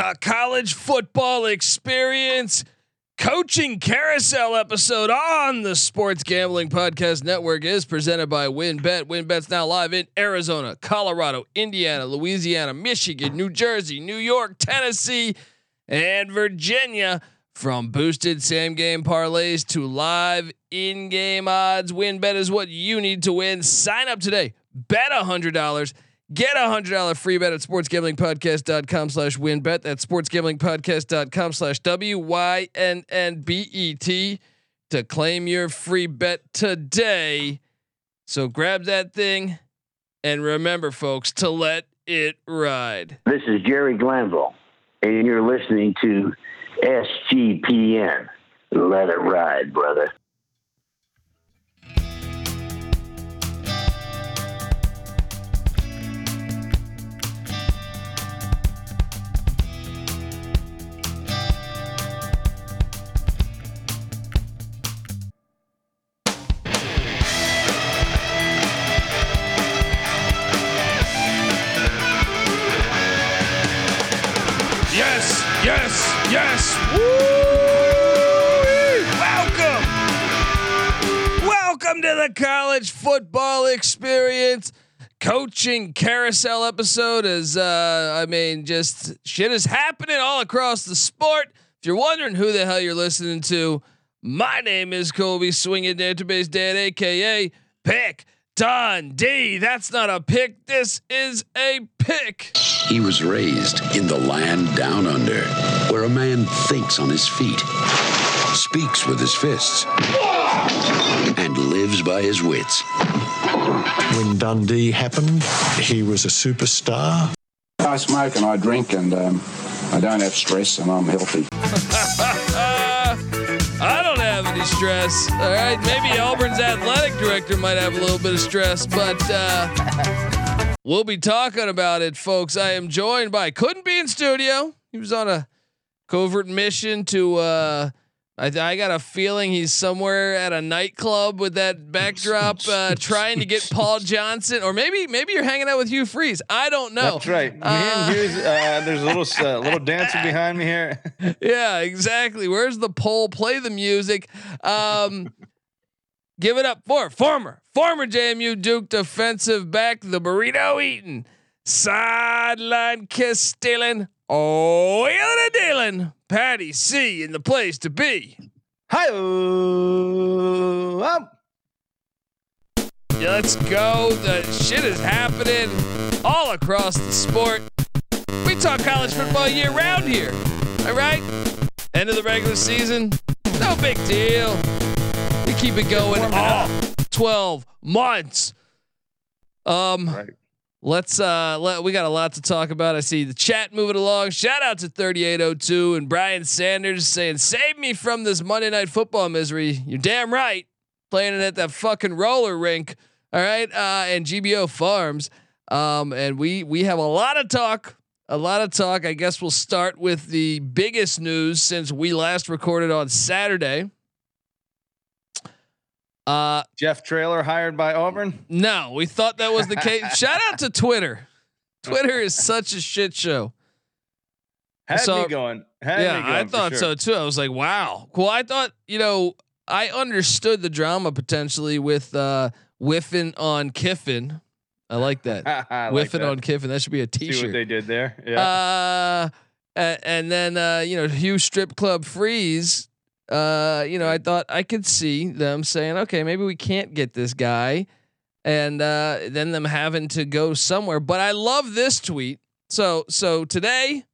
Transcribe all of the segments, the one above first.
The college football experience coaching carousel episode on the Sports Gambling Podcast Network is presented by WynnBET. WynnBET's now live in Arizona, Colorado, Indiana, Louisiana, Michigan, New Jersey, New York, Tennessee, and Virginia. From boosted same game parlays to live in game odds, WynnBET is what you need to win. Sign up today. Bet $100 Get a hundred dollar free bet at sportsgamblingpodcast.com slash win bet. That's sportsgamblingpodcast.com slash W Y N N B E T to claim your free bet today. So grab that thing and remember, folks, to let it ride. This is Jerry Glanville, and you're listening to SGPN. Let it ride, brother. The college football experience coaching carousel episode is uh I mean just shit is happening all across the sport. If you're wondering who the hell you're listening to, my name is Colby Swinging Database Dad, aka Pick Dundee. That's not a pick. This is a pick. He was raised in the land down under, where a man thinks on his feet, speaks with his fists, lives by his wits. When Dundee happened, he was a superstar. I smoke and I drink and um, I don't have stress and I'm healthy. I don't have any stress. All right, maybe Auburn's athletic director might have a little bit of stress, but uh, we'll be talking about it, folks. I am joined by couldn't be in studio. He was on a covert mission to. Uh, I, I got a feeling he's somewhere at a nightclub with that backdrop, uh, trying to get Paul Johnson, or maybe maybe you're hanging out with Hugh Freeze. I don't know. That's right. Me Uh, and Hughes, uh, there's a little uh, little dancer behind me here. yeah, exactly. Where's the pole? Play the music. Um, give it up for former former JMU Duke defensive back, the burrito eating, sideline kiss stealing, oiling dealing. Patty C in the place to be. Hi, up. Yeah, let's go. The shit is happening all across the sport. We talk college football year round here. All right. End of the regular season. No big deal. We keep it going all 12 months. Um Right. Let's uh let we got a lot to talk about. I see the chat moving along. Shout out to 3802 and Brian Sanders saying, "Save me from this Monday night football misery." You're damn right. Playing it at that fucking roller rink. All right. Uh and GBO Farms. Um and we we have a lot of talk a lot of talk. I guess we'll start with the biggest news since we last recorded on Saturday. Uh, Jeff Traylor hired by Auburn. no, we thought that was the case. Shout out to Twitter. Twitter is such a shit show. Had saw- me going. Had yeah, me going I thought sure. so too. I was like, wow, cool. I thought, you know, I understood the drama potentially with uh whiffing on Kiffin. I like that. I like whiffing that. on Kiffin. That should be a See what t-shirt. they did there. Yeah. Uh, a- and then uh, you know, Hugh Strip Club Freeze. Uh, you know, I thought I could see them saying, okay, maybe we can't get this guy, and uh, then them having to go somewhere. But I love this tweet. So so today,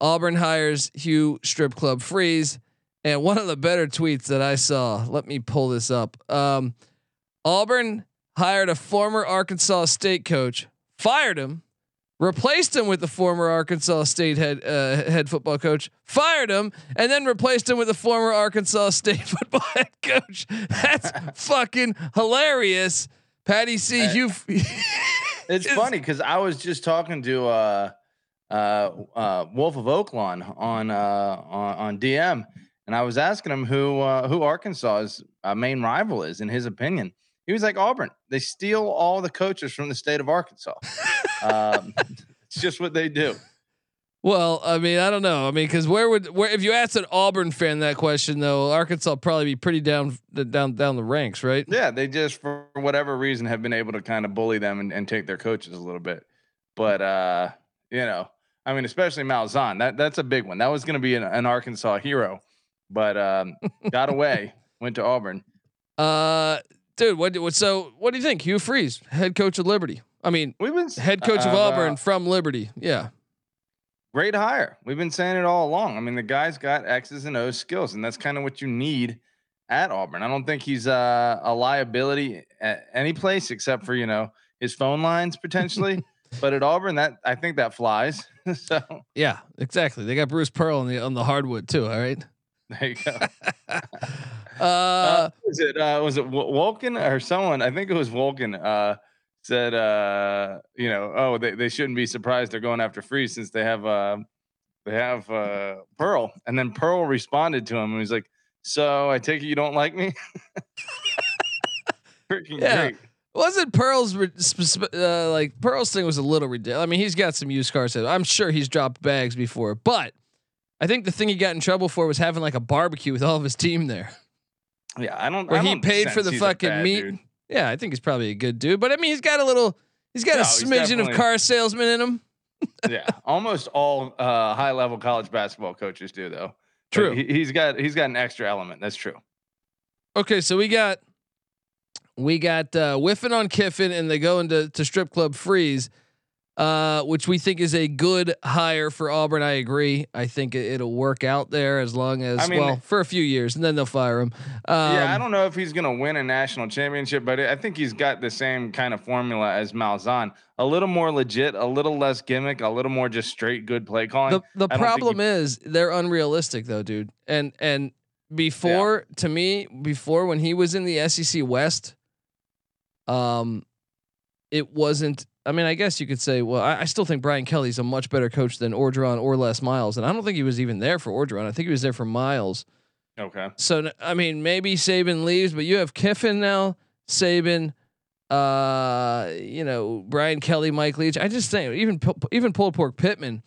Auburn hires Hugh Strip Club Freeze, and one of the better tweets that I saw. Let me pull this up. Um, Auburn hired a former Arkansas State coach, fired him, replaced him with the former Arkansas State head uh, head football coach, fired him, and then replaced him with the former Arkansas State football head coach. That's fucking hilarious. Patty C, Uh, you. it's funny because I was just talking to uh, uh, uh, Wolf of Oaklawn on, uh, on on DM, and I was asking him who uh, who Arkansas's uh, main rival is in his opinion. He was like Auburn. They steal all the coaches from the state of Arkansas. um, it's just what they do. Well, I mean, I don't know. I mean, because where would where if you asked an Auburn fan that question though, Arkansas probably be pretty down down down the ranks, right? Yeah, they just for whatever reason have been able to kind of bully them and, and take their coaches a little bit. But uh, you know, I mean, especially Malzahn. That that's a big one. That was going to be an, an, Arkansas hero, but um, got away. Went to Auburn. Uh, dude, what, what? So, what do you think? Hugh Freeze, head coach of Liberty. I mean, we've been head coach uh, of Auburn uh, from Liberty. Yeah. Great hire. We've been saying it all along. I mean, the guy's got X's and O's skills, and that's kind of what you need at Auburn. I don't think he's uh, a liability at any place except for you know his phone lines potentially. but at Auburn, that I think that flies. so yeah, exactly. They got Bruce Pearl on the on the hardwood too. All right. There you go. uh, uh, was it uh, was it Wolken or someone? I think it was Wolken. Uh, said, uh, you know, oh, they, they shouldn't be surprised they're going after Freeze since they have uh, they have uh, Pearl. And then Pearl responded to him and he's like, "So I take it you don't like me." Freaking yeah. great. Wasn't Pearl's uh, like Pearl's thing was a little ridiculous. I mean, he's got some used cars. I'm sure he's dropped bags before, but I think the thing he got in trouble for was having like a barbecue with all of his team there. Yeah, I don't. Where I he paid for the fucking meat. Dude. Yeah, I think he's probably a good dude, but I mean, he's got a little, he's got no, a smidgen of car salesman in him. yeah, almost all uh, high level college basketball coaches do though. True. He, he's got he's got an extra element. That's true. Okay, so we got we got uh, whiffing on Kiffin, and they go into to strip club freeze uh, which we think is a good hire for Auburn. I agree. I think it, will work out there as long as I mean, well for a few years, and then they'll fire him. Um, yeah, I don't know if he's going to win a national championship, but I think he's got the same kind of formula as Malzahn. A little more legit, a little less gimmick, a little more just straight good play calling. The, the problem he, is they're unrealistic though, dude. And and before yeah. to me, before when he was in the SEC West, um, it wasn't I mean, I guess you could say, well, I, I, still think Brian Kelly's a much better coach than Orgeron or Les Miles, and I don't think he was even there for Orgeron. I think he was there for Miles. Okay. So I mean, maybe Saban leaves, but you have Kiffin now, Saban, uh, you know, Brian Kelly, Mike Leach. I just think even even pulled pork Pittman.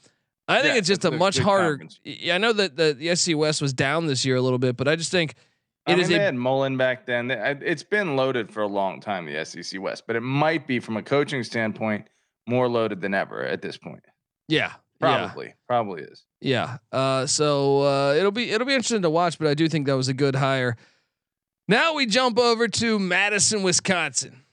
I think yeah, it's just a much harder. Yeah, I know that the, the SC West was down this year a little bit, but I just think it I mean, they a, had Mullen back then. It's been loaded for a long time, the SEC West, but it might be from a coaching standpoint more loaded than ever at this point. Yeah, probably, yeah. probably is. Yeah. Uh, so uh, it'll be it'll be interesting to watch, but I do think that was a good hire. Now we jump over to Madison, Wisconsin,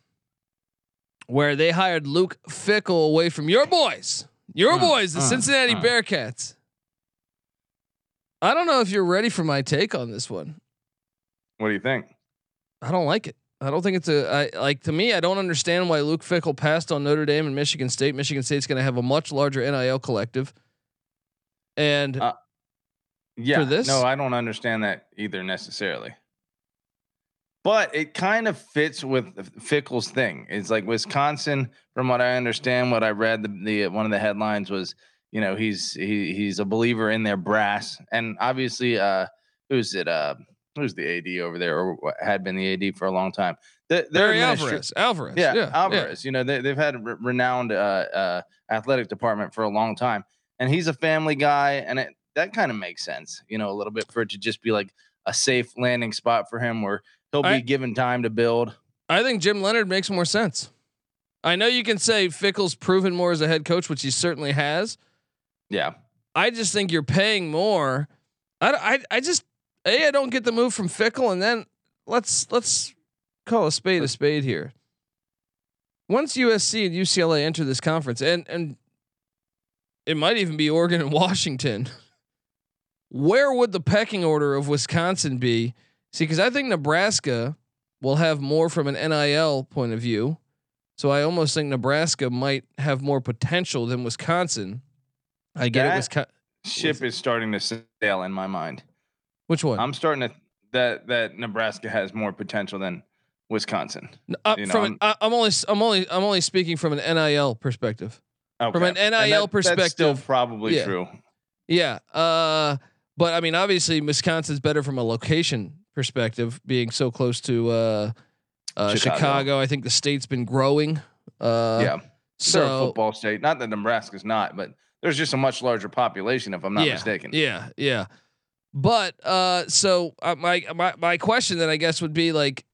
where they hired Luke Fickell away from your boys, your uh, boys, the Cincinnati. Bearcats. I don't know if you're ready for my take on this one. What do you think? I don't like it. I don't think it's a I, like to me. I don't understand why Luke Fickell passed on Notre Dame and Michigan State. Michigan State's going to have a much larger NIL collective, and uh, yeah, for this, no, I don't understand that either necessarily. But it kind of fits with Fickell's thing. It's like Wisconsin, from what I understand, what I read, the, the one of the headlines was, you know, he's he he's a believer in their brass, and obviously, uh, who's it? Uh, who's the AD over there, or had been the AD for a long time. The, Barry Alvarez. Alvarez. Yeah, yeah Alvarez. Yeah. You know, they, they've had a re- renowned uh, uh, athletic department for a long time, and he's a family guy, and it, that kind of makes sense. You know, a little bit for it to just be like a safe landing spot for him, where he'll be I, given time to build. I think Jim Leonhard makes more sense. I know you can say Fickell's proven more as a head coach, which he certainly has. Yeah. I just think you're paying more. I, I, I just a, I don't get the move from Fickell, and then let's let's call a spade a spade here. Once USC and UCLA enter this conference, and and it might even be Oregon and Washington, where would the pecking order of Wisconsin be? See, because I think Nebraska will have more from an NIL point of view. So I almost think Nebraska might have more potential than Wisconsin. I get that it. Wisconsin ship is starting to sail in my mind. Which one? I'm starting to that that Nebraska has more potential than Wisconsin. Uh, you know, from an, I'm, I'm only I'm only I'm only speaking from an NIL perspective. Okay. From an NIL that, perspective, that's still probably yeah. true. Yeah. Uh, but I mean, obviously, Wisconsin's better from a location perspective, being so close to uh, uh, Chicago. Chicago. I think the state's been growing. Uh, yeah. So football state. Not that Nebraska's not, but there's just a much larger population, if I'm not yeah, mistaken. Yeah, yeah. But uh, so uh, my my my question then I guess would be like,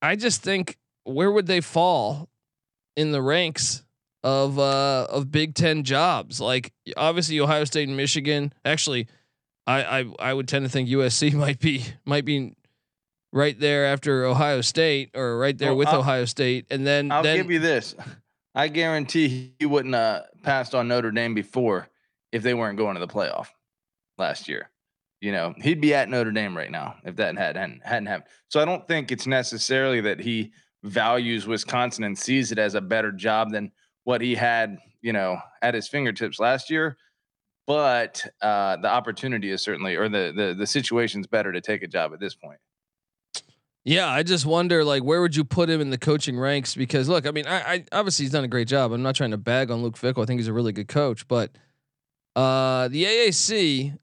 I just think where would they fall in the ranks of uh of Big Ten jobs? Like obviously Ohio State and Michigan. Actually, I I I would tend to think USC might be might be right there after Ohio State or right there Well, with I'll- Ohio State, and then I'll then give you this. I guarantee he wouldn't uh passed on Notre Dame before if they weren't going to the playoff last year. You know, he'd be at Notre Dame right now if that had hadn't, hadn't happened. So I don't think it's necessarily that he values Wisconsin and sees it as a better job than what he had, you know, at his fingertips last year. But uh, the opportunity is certainly, or the the the situation's better to take a job at this point. Yeah, I just wonder like where would you put him in the coaching ranks? Because look, I mean, I, I obviously he's done a great job. I'm not trying to bag on Luke Fickell. I think he's a really good coach, but uh, the AAC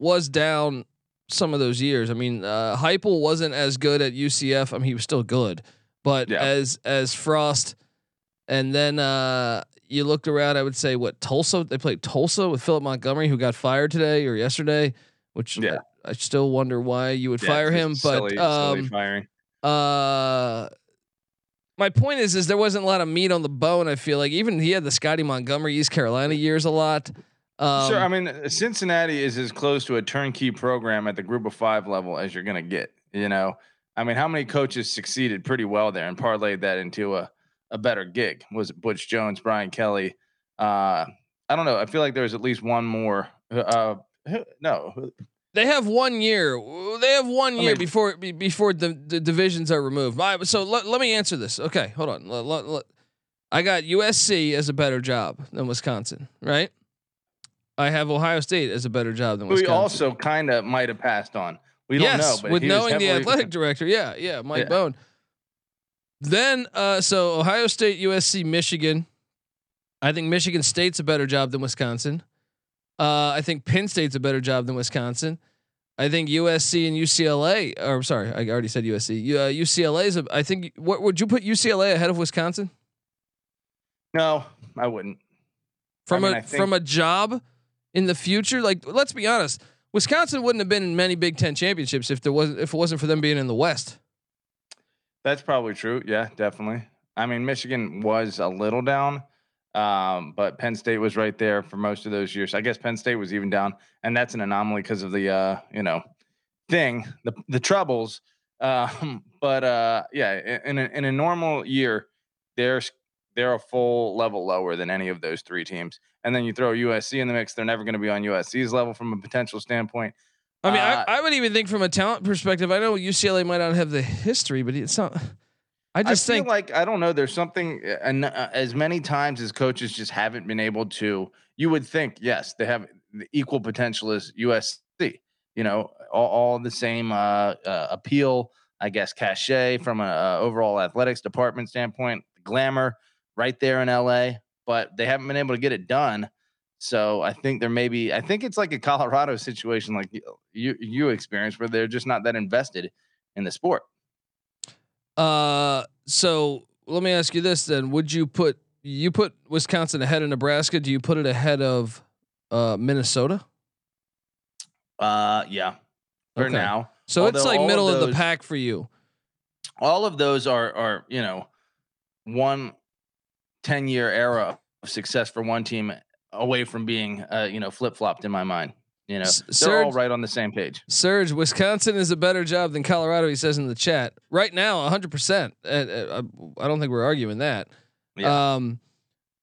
was down some of those years. I mean, uh, Heupel wasn't as good at UCF. I mean, he was still good, but Yeah. as as Frost, and then uh, you looked around. I would say what Tulsa. They played Tulsa with Phillip Montgomery, who got fired today or yesterday. Which Yeah. I, I still wonder why you would Yeah, fire him, but silly, silly um, firing. uh, my point is, is there wasn't a lot of meat on the bone. I feel like even he had the Scottie Montgomery East Carolina years a lot. Um, sure. I mean, Cincinnati is as close to a turnkey program at the group of five level as you're going to get. You know, I mean, how many coaches succeeded pretty well there and parlayed that into a, a better gig? Was it Butch Jones, Brian Kelly? Uh, I don't know. I feel like there's at least one more. Uh, no, they have one year. They have one I year mean- before before the, the divisions are removed. So let, let me answer this. Okay, hold on. Let- let- let- I got USC as a better job than Wisconsin, right? I have Ohio State as a better job than Wisconsin. we also kind of might have passed on. We don't yes, know, but with knowing the athletic director, yeah, yeah, Mike Yeah. Bohn. Then, uh, so Ohio State, USC, Michigan. I think Michigan State's a better job than Wisconsin. Uh, I think Penn State's a better job than Wisconsin. I think USC and UCLA. Or I'm sorry, I already said USC. Uh, UCLA is. A, I think. What would you put UCLA ahead of Wisconsin No, I wouldn't. from mean, a I from a job in the future? Like, let's be honest. Wisconsin wouldn't have been in many Big Ten championships if there wasn't if it wasn't for them being in the West. That's probably true. Yeah, definitely. I mean, Michigan was a little down, um, but Penn State was right there for most of those years. I guess Penn State was even down, and that's an anomaly because of the uh, you know thing, the the troubles. Um, but uh, yeah, in a, in a normal year, they're they're a full level lower than any of those three teams. And then you throw USC in the mix; they're never going to be on USC's level from a potential standpoint. I mean, Uh, I, I would even think from a talent perspective. I know UCLA might not have the history, but it's not. I just I feel think like I don't know. There's something, and uh, as many times as coaches just haven't been able to. You would think, yes, they have the equal potential as USC. You know, all, all the same uh, uh, appeal, I guess, cachet from a uh, overall athletics department standpoint, glamour right there in LA, but they haven't been able to get it done. So I think there may be. I think it's like a Colorado situation, like you you, experienced, where they're just not that invested in the sport. Uh, so let me ask you this then: Would you put you put Wisconsin ahead of Nebraska? Do you put it ahead of uh, Minnesota? Uh, yeah, for Okay. now. So it's like all of middle of, the pack for you. all of those are are you know one 10 year era of success for one team away from being uh you know flip-flopped in my mind you know S- they're all right on the same page Serge, Wisconsin is a better job than Colorado. He says in the chat right now, hundred percent. I I don't think we're arguing that. yeah Um,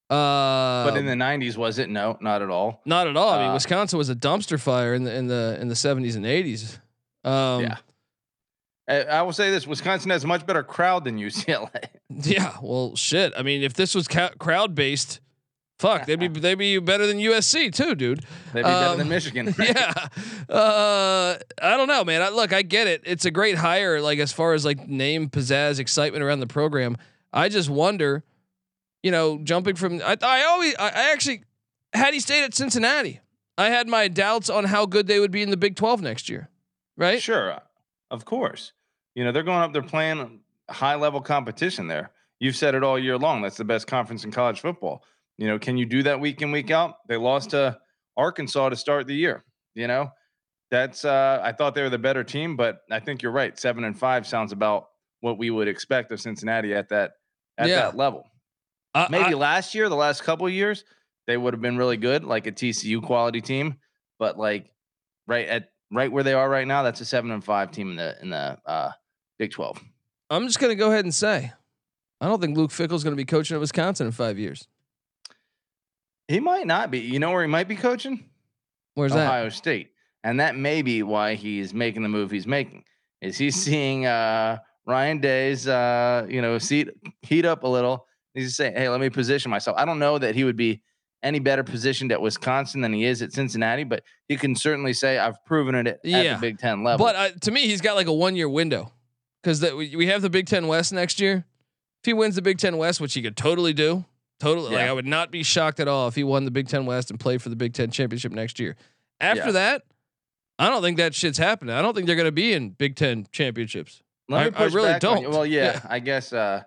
uh, but in the 90s was it no not at all Not at all. I mean, Uh, Wisconsin was a dumpster fire in the in the in the seventies and eighties. Um, Yeah. I, I will say this wisconsin has a much better crowd than ucla yeah. Well, shit. I mean, if this was ca- crowd based, fuck, they'd be they'd be better than USC too, dude. they'd be better Um, than michigan yeah. Uh, I don't know, man. I, look, I get it. It's a great hire, like as far as like name, pizzazz, excitement around the program. I just wonder, you know, jumping from. I, I always, I, I actually, had he stayed at Cincinnati, I had my doubts on how good they would be in the Big Twelve next year. Right. Sure, of course. You know, they're going up they're playing high level competition there. You've said it all year long. That's the best conference in college football. You know, can you do that week in week out? They lost to Arkansas to start the year. You know, that's uh, I thought they were the better team, but I think you're right. Seven and five sounds about what we would expect of Cincinnati at that at Yeah. that level. I- Maybe I- last year, the last couple of years, they would have been really good, like a TCU quality team. But like right at right where they are right now, that's a seven and five team in the in the uh, Big Twelve. I'm just gonna go ahead and say, I don't think Luke Fickell's gonna be coaching at Wisconsin in five years. He might not be. You know where he might be coaching? Where's that? Ohio State, and that may be why he's making the move he's making. Is he seeing uh, Ryan Day's uh, you know seat heat up a little? He's saying, "Hey, let me position myself." I don't know that he would be any better positioned at Wisconsin than he is at Cincinnati, but he can certainly say, "I've proven it at, at the Big Ten level." But uh, to me, he's got like a one year window because that we, we have the Big Ten West next year. If he wins the Big Ten West, which he could totally do, totally, like I would not be shocked at all if he won the Big Ten West and played for the Big Ten championship next year. After Yeah. that, I don't think that shit's happening. I don't think they're going to be in Big Ten championships. I- I really back on you. don't. Well, yeah, Yeah. I guess uh,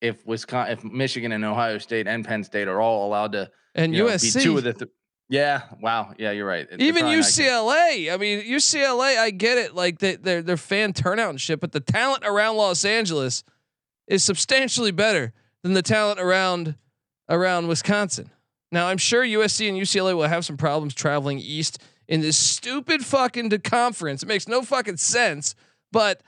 if Wisconsin, if Michigan and Ohio State and Penn State are all allowed to And you know, USC, be two of the, th- yeah, wow, yeah, you're right. They're even probably not gonna- UCLA. I mean, UCLA. I get it. Like they, their their fan turnout and shit, but the talent around Los Angeles is substantially better than the talent around around Wisconsin. Now, I'm sure USC and UCLA will have some problems traveling east in this stupid fucking conference. It makes no fucking sense, but.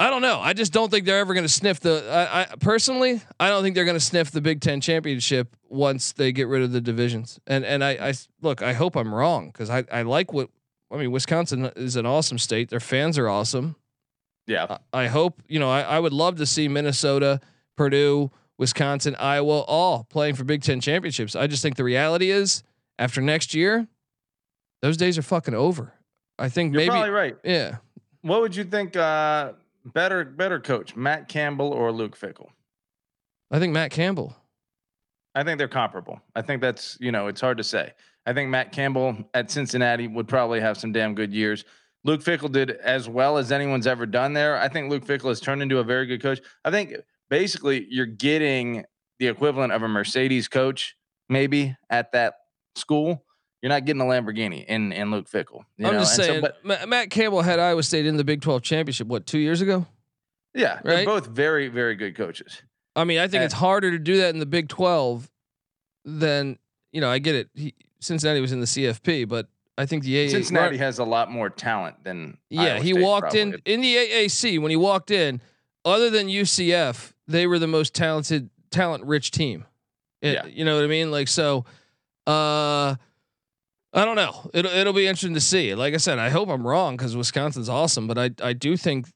I don't know. I just don't think they're ever going to sniff the. I, I personally, I don't think they're going to sniff the Big Ten championship once they get rid of the divisions. And and I, I look, I hope I'm wrong because I, I like what I mean. Wisconsin is an awesome state. Their fans are awesome. yeah, I, I hope you know. I, I would love to see Minnesota, Purdue, Wisconsin, Iowa all playing for Big Ten championships. I just think the reality is after next year, those days are fucking over. I think you're maybe probably right. yeah. What would you think? Uh, better, better coach, Matt Campbell or Luke Fickell? I think Matt Campbell. I think they're comparable. I think that's you know it's hard to say. I think Matt Campbell at Cincinnati would probably have some damn good years. Luke Fickell did as well as anyone's ever done there. I think Luke Fickell has turned into a very good coach. I think basically you're getting the equivalent of a Mercedes coach maybe at that school. You're not getting a Lamborghini in in Luke Fickell. You I'm know? just And so- saying. but Matt Campbell had Iowa State in the Big 12 championship. What two years ago? yeah, Right? they're both very very good coaches. I mean, I think Uh, it's harder to do that in the Big 12 than, you know, I get it. He, Cincinnati was in the CFP, but I think the AA Cincinnati has a lot more talent than Yeah, Iowa he State walked in in the AAC when he walked in, other than UCF, they were the most talented talent rich team. It- Yeah. You know what I mean? Like so uh I don't know. It'll it'll be interesting to see. Like I said, I hope I'm wrong because Wisconsin's awesome, but I I do think,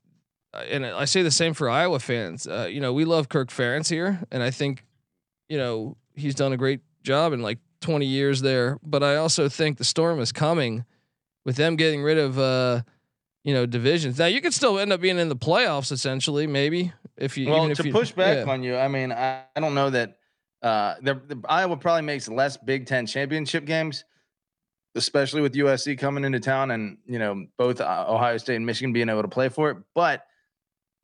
uh, and I say the same for Iowa fans. Uh, you know, we love Kirk Ferentz here, and I think, you know, he's done a great job in like 20 years there. But I also think the storm is coming, with them getting rid of, uh, you know, divisions. Now you could still end up being in the playoffs essentially, maybe if you. Well, to you, push back yeah. on you, I mean, I, I don't know that uh, the, the Iowa probably makes less Big Ten championship games, especially with USC coming into town and you know both uh, Ohio State and Michigan being able to play for it. But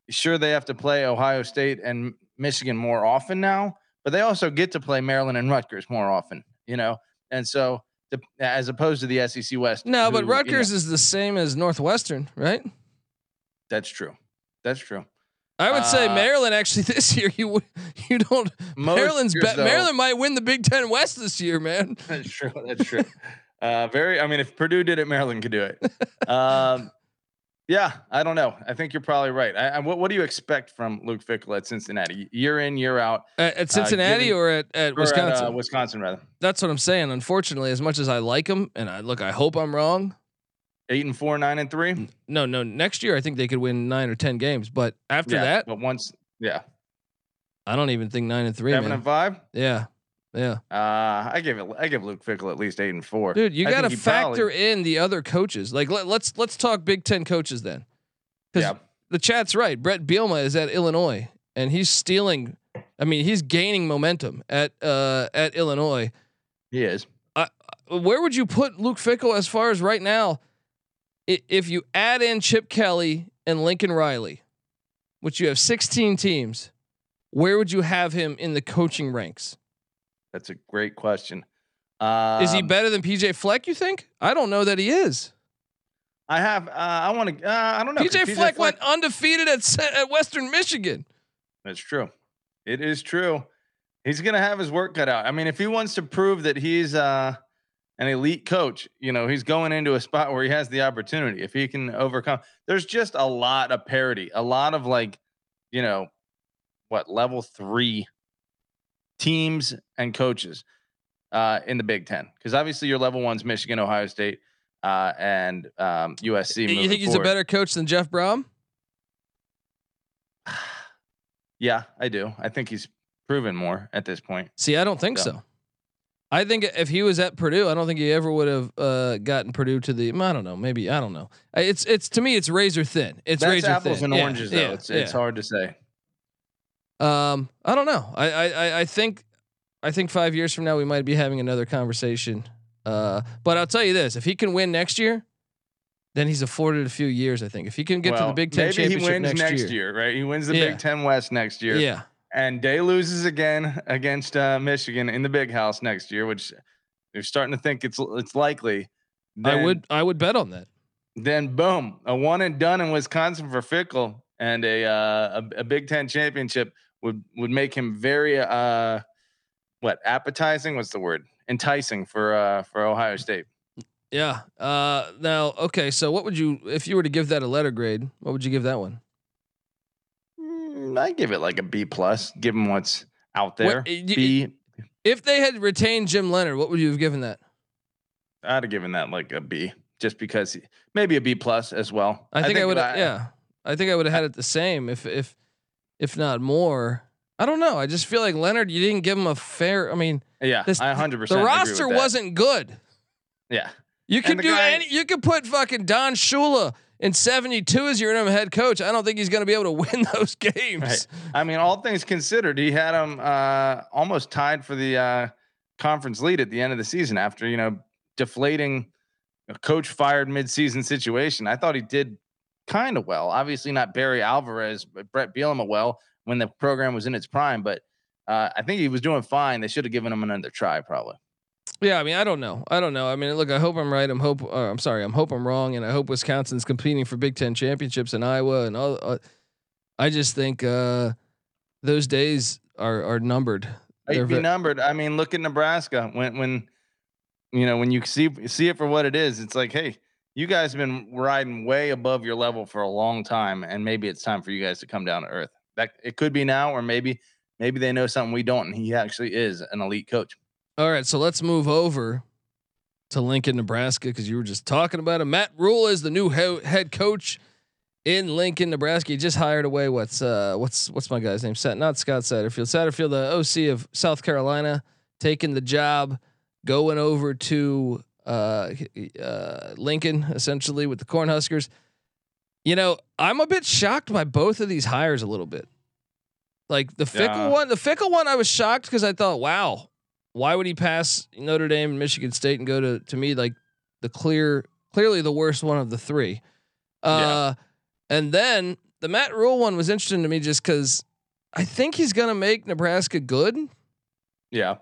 sure, they have to play Ohio State and Michigan more often now, but they also get to play Maryland and Rutgers more often, you know, and so. The, as opposed to the SEC West. No, but who, you know, Rutgers is the same as Northwestern, right? that's true. That's true. I would say Uh, Maryland actually this year you you don't Maryland's years, bet though- Maryland might win the Big Ten West this year, man. That's true. That's true. uh, very. I mean, if Purdue did it, Maryland could do it. Um, yeah, I don't know. I think you're probably right. I, I, what, what do you expect from Luke Fickell at Cincinnati, year in, year out, At, at Cincinnati given- or at, at or Wisconsin? At, uh, Wisconsin, rather. That's what I'm saying. Unfortunately, as much as I like him, and I look, I hope I'm wrong. Eight and four, nine and three. No, no. Next year, I think they could win nine or ten games. But after yeah, that, but once, yeah, I don't even think nine and three. seven man. and five. Yeah, yeah, Uh, I give it. I give Luke Fickell at least eight and four. dude. You got to factor probably- in the other coaches. Like let, let's let's talk Big Ten coaches then, because Yeah, the chat's right. Brett Bielema is at Illinois, and he's stealing. I mean, he's gaining momentum at uh at Illinois. he is. Where would you put Luke Fickell as far as right now? If you add in Chip Kelly and Lincoln Riley, which you have 16 teams, where would you have him in the coaching ranks? That's a great question. Um, is he better than PJ Fleck? You think? I don't know that he is. I have. Uh, I want to. Uh, I don't know. PJ, Fleck, went undefeated at at Western Michigan. That's true. It is true. He's gonna have his work cut out. I mean, if he wants to prove that he's uh, an elite coach, you know, he's going into a spot where he has the opportunity. If he can overcome, there's just a lot of parity, a lot of like, you know, what level three teams and coaches uh, in the Big Ten. Because obviously your level one's Michigan, Ohio State, uh, and um, USC. You think he's forward. a better coach than Jeff Brohm? Yeah, I do. I think he's proven more at this point. See, I don't think Yeah. so. I think if he was at Purdue, I don't think he ever would have uh, gotten Purdue to the. I don't know. Maybe I don't know. It's it's to me, it's razor thin. It's That's razor apples thin. and Yeah, oranges, though. yeah, it's it's hard to say. Um, I don't know. I, I I think I think five years from now we might be having another conversation. Uh, but I'll tell you this: if he can win next year, then he's afforded a few years. I think if he can get to the Big Ten maybe he championship wins next, next, year, year. right? He wins the Yeah. Big Ten West next year, yeah, and Day loses again against uh, Michigan in the Big House next year, which they're starting to think it's it's likely. I would I would bet on that. Then boom, a one and done in Wisconsin for Fickell, and a uh, a, a Big Ten championship would would make him very uh, what appetizing? What's the word? Enticing for uh, for Ohio State. Yeah. Uh, now, okay. So, what would you, if you were to give that a letter grade, what would you give that one? Mm, I give it like a B plus, given what's out What- there. y- y- B. If they had retained Jim Leonhard, what would you have given that? I'd have given that like a B, just because maybe a B plus as well. I think I, would. have Yeah, I think I would have had it the same, if if if not more. I don't know. I just feel like Leonhard, you didn't give him a fair. I mean, yeah. this- I hundred percent. the roster wasn't good. Yeah, You could do guy- any. You could put fucking Don Shula in seventy two as your interim head coach. I don't think he's going to be able to win those games. Right. I mean, all things considered, he had him uh, almost tied for the uh, conference lead at the end of the season after you know deflating a coach fired midseason situation. I thought he did kind of well. Obviously, not Barry Alvarez, but Brett Bielema well when the program was in its prime. But uh, I think he was doing fine. They should have given him another try, probably. Yeah, I mean, I don't know. I don't know. I mean, look, I hope I'm right. I'm hope. Uh, I'm sorry. I'm hope I'm wrong, and I hope Wisconsin's competing for Big Ten championships in Iowa and all. Uh, I just think uh, those days are are numbered. They're be numbered. I mean, look at Nebraska. When when you know when you see see it for what it is, it's like, hey, you guys have been riding way above your level for a long time, and maybe it's time for you guys to come down to earth. That it could be now, or maybe maybe they know something we don't, and he actually is an elite coach. All right, so let's move over to Lincoln, Nebraska, because you were just talking about him. Matt Rhule is the new he- head coach in Lincoln, Nebraska. He just hired away. What's uh, what's what's my guy's name? Sat not Scott Satterfield. Satterfield, the OC of South Carolina, taking the job, going over to uh, uh, Lincoln essentially with the Cornhuskers. You know, I'm a bit shocked by both of these hires a little bit. Like the fickell Yeah. one, the fickell one, I was shocked because I thought, wow, why would he pass Notre Dame and Michigan State and go to to me like the clear, clearly the worst one of the three? Uh, and then the Matt Rhule one was interesting to me just because I think he's gonna make Nebraska good, Yeah,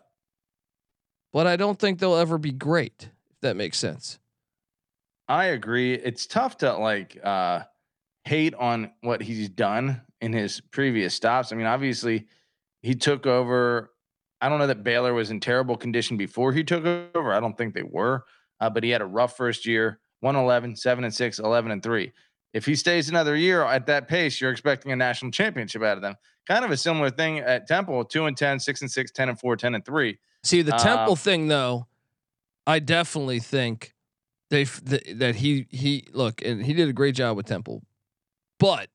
but I don't think they'll ever be great. That makes sense. I agree. It's tough to like uh hate on what he's done in his previous stops. I mean, obviously he took over. I don't know that Baylor was in terrible condition before he took over. I don't think they were. Uh, but he had a rough first year, 111, 7 and 6, 11 and 3. If he stays another year at that pace, you're expecting a national championship out of them. Kind of a similar thing at Temple, 2 and 10, 6 and 6, 10 and 4, 10 and 3. See the Temple Uh, thing though, I definitely think they th- that he he look and he did a great job with Temple, but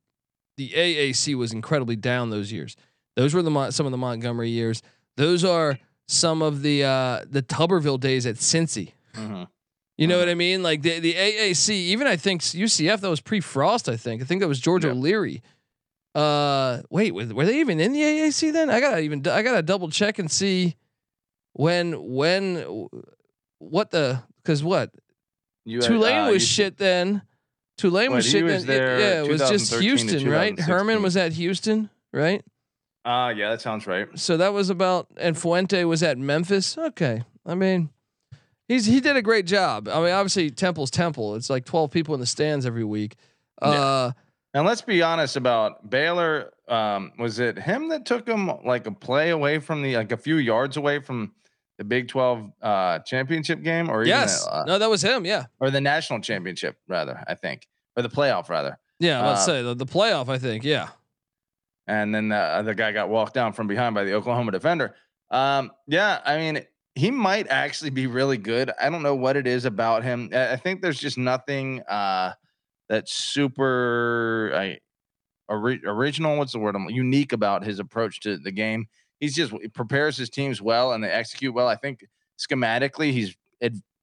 the AAC was incredibly down those years. Those were the Mon- some of the Montgomery years. Those are some of the uh, the Tuberville days at Cincy. Mhm. You know Mhm. what I mean? Like the the AAC, even I think UCF that was pre Frost. I think I think that was George Yeah. O'Leary. Uh, wait, were, were they even in the AAC then? I gotta even I gotta double check and see when when what the because what You had, Tulane uh, was you- shit then. Tulane was shit was then. It- yeah, it was just Houston, right? Herman was at Houston, right? Uh yeah, that sounds right. So that was about and Fuente was at Memphis. Okay. I mean, he's he did a great job. I mean, obviously Temple's Temple. It's like 12 people in the stands every week. Uh And let's be honest about Baylor. Um, was it him that took him like a play away from the like a few yards away from the Big Twelve uh, championship game, or yes. the, uh, no, that was him. Yeah. or the national championship rather? I think, or the playoff rather. Yeah, let's Uh, say the, the playoff, I think. Yeah. And then the other guy got walked down from behind by the Oklahoma defender. Um, yeah, I mean, he might actually be really good. I don't know what it is about him. I I think there's just nothing uh, that's super I, ori- original. What's the word? I'm unique about his approach to the game. He's just he prepares his teams well and they execute well. I think schematically he's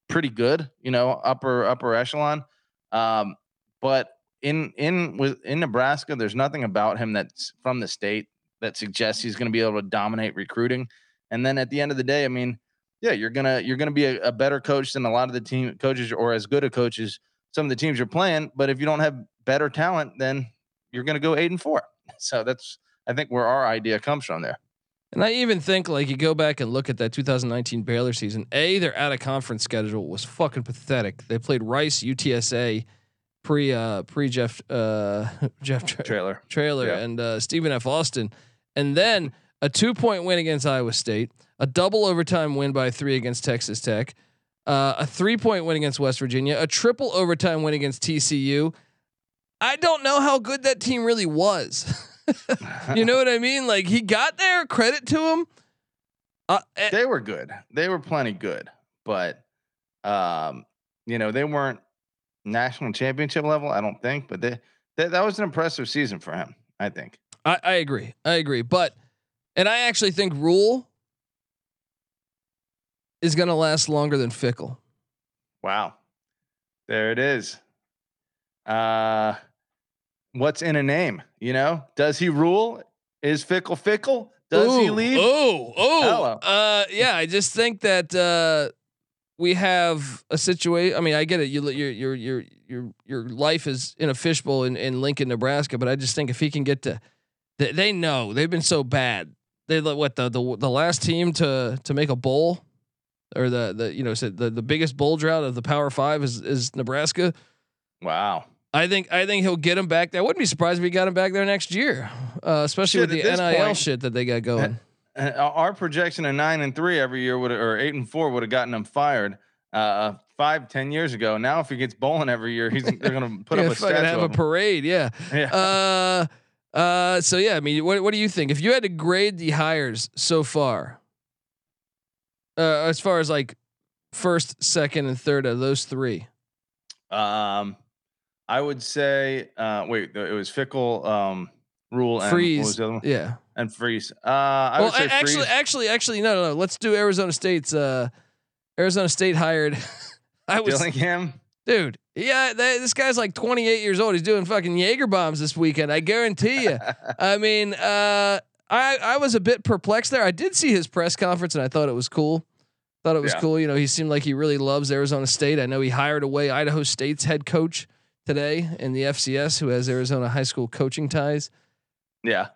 pretty good. You know, upper upper echelon. Um, but in in with in Nebraska, there's nothing about him that's from the state that suggests he's going to be able to dominate recruiting. And then at the end of the day, I mean, yeah, you're gonna you're gonna be a, a better coach than a lot of the team coaches, or as good a coach as some of the teams you're playing. But if you don't have better talent, then you're gonna go eight and four. So that's I think where our idea comes from there. And I even think like you go back and look at that 2019 Baylor season. A, their out of conference schedule was fucking pathetic. They played Rice, UTSA, pre uh pre Jeff uh Jeff Tra- Traylor. Traylor Yeah. and uh, Stephen F. Austin, and then a two point win against Iowa State, a double overtime win by three against Texas Tech, uh, a three point win against West Virginia, a triple overtime win against TCU. I don't know how good that team really was. you know what I mean? Like he got there, credit to him. Uh, eh, they were good. They were plenty good, but um, you know, they weren't national championship level. I don't think, but they, that that was an impressive season for him. I think. I, I agree. I agree. But and I actually think Rhule is going to last longer than Fickell. Wow, there it is. Uh, what's in a name? You know, does he rule? Is fickle fickle? Does he Ooh, leave? Oh, oh. Uh, yeah. I just think that uh, we have a situation. I mean, I get it. You, your, your, your, your, your life is in a fishbowl in, in Lincoln, Nebraska. But I just think if he can get to, they, they know they've been so bad. They what the the the last team to to make a bowl, or the the you know said the the biggest bowl drought of the Power Five is is Nebraska. Wow. I think I think he'll get him back there. I wouldn't be surprised if he got him back there next year, uh, especially Shit, with the NIL point- shit that they got going. Uh, our projection of nine and three every year would or eight and four would have gotten him fired uh five ten years ago. Now if he gets bowling every year, he's they're gonna put yeah, up a statue have a parade. Yeah. Yeah. Uh, uh. So yeah, I mean, what what do you think? If you had to grade the hires so far, uh, as far as like first, second, and third of those three, Um, I would say, uh, wait, it was fickell, um, rhule and what was freeze, the other one? yeah. and freeze. Uh, I well, would say actually, freeze. actually, actually, no, no, no. Let's do Arizona State's. Uh, Arizona State hired. I was Dillingham. Dude, yeah, th- this guy's like 28 years old. He's doing fucking Jaeger bombs this weekend. I guarantee you. I mean, uh, I I was a bit perplexed there. I did see his press conference and I thought it was cool. Thought it was Yeah. cool. You know, he seemed like he really loves Arizona State. I know he hired away Idaho State's head coach today in the FCS, who has Arizona high school coaching ties. yeah.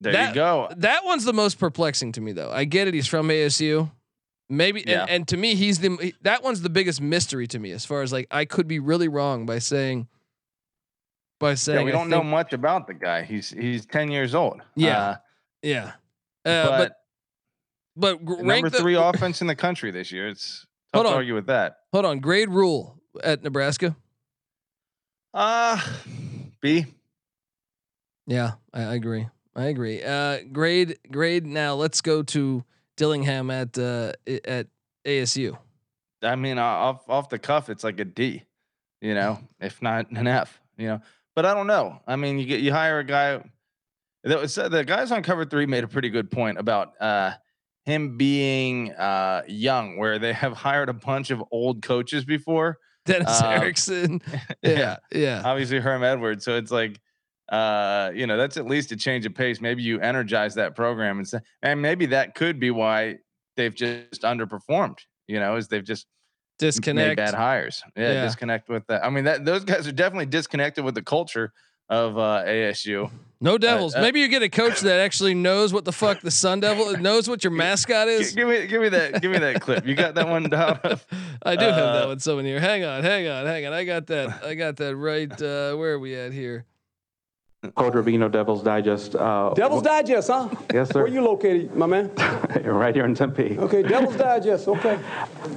There That- you go. That one's the most perplexing to me, though. I get it; he's from ASU. Maybe, Yeah. and, and to me, he's the he- that one's the biggest mystery to me, as far as like I could be really wrong by saying, by saying Yeah, we don't know much about the guy. He's he's ten years old. Yeah. Uh, Yeah, uh, but, but but number the, three offense in the country this year. It's tough Hold to argue with that. Hold on, grade rhule at Nebraska. Uh B. Yeah, I, I agree. I agree. Uh, grade grade. Now let's go to Dillingham at uh, at ASU. I mean, off off the cuff, it's like a D, you know, if not an F, you know. But I don't know. I mean, you get you hire a guy. That was the guys on cover three made a pretty good point about uh, him being uh, young, where they have hired a bunch of old coaches before. Dennis Uh, Erickson. Yeah, yeah. obviously Herm Edwards. So it's like, uh, you know, that's at least a change of pace. Maybe you energize that program and say, and maybe that could be why they've just underperformed. You know, is they've just Disconnect. bad hires. Yeah, Yeah. disconnect with that. I mean, that those guys are definitely disconnected with the culture of uh, ASU. No Devils. uh, Maybe you get a coach that actually knows what the fuck the Sun Devil knows what your mascot is. give me, give me that, give me that clip. You got that one down. I do have that Uh, one somewhere here. Hang on, hang on, hang on. I got that. I got that right. Uh, where are we at here? Coach Rubino, Devil's Digest. Uh, Devil's Digest, huh? Yes, sir. Where you located, my man? right here in Tempe. Okay, Devil's Digest. Okay.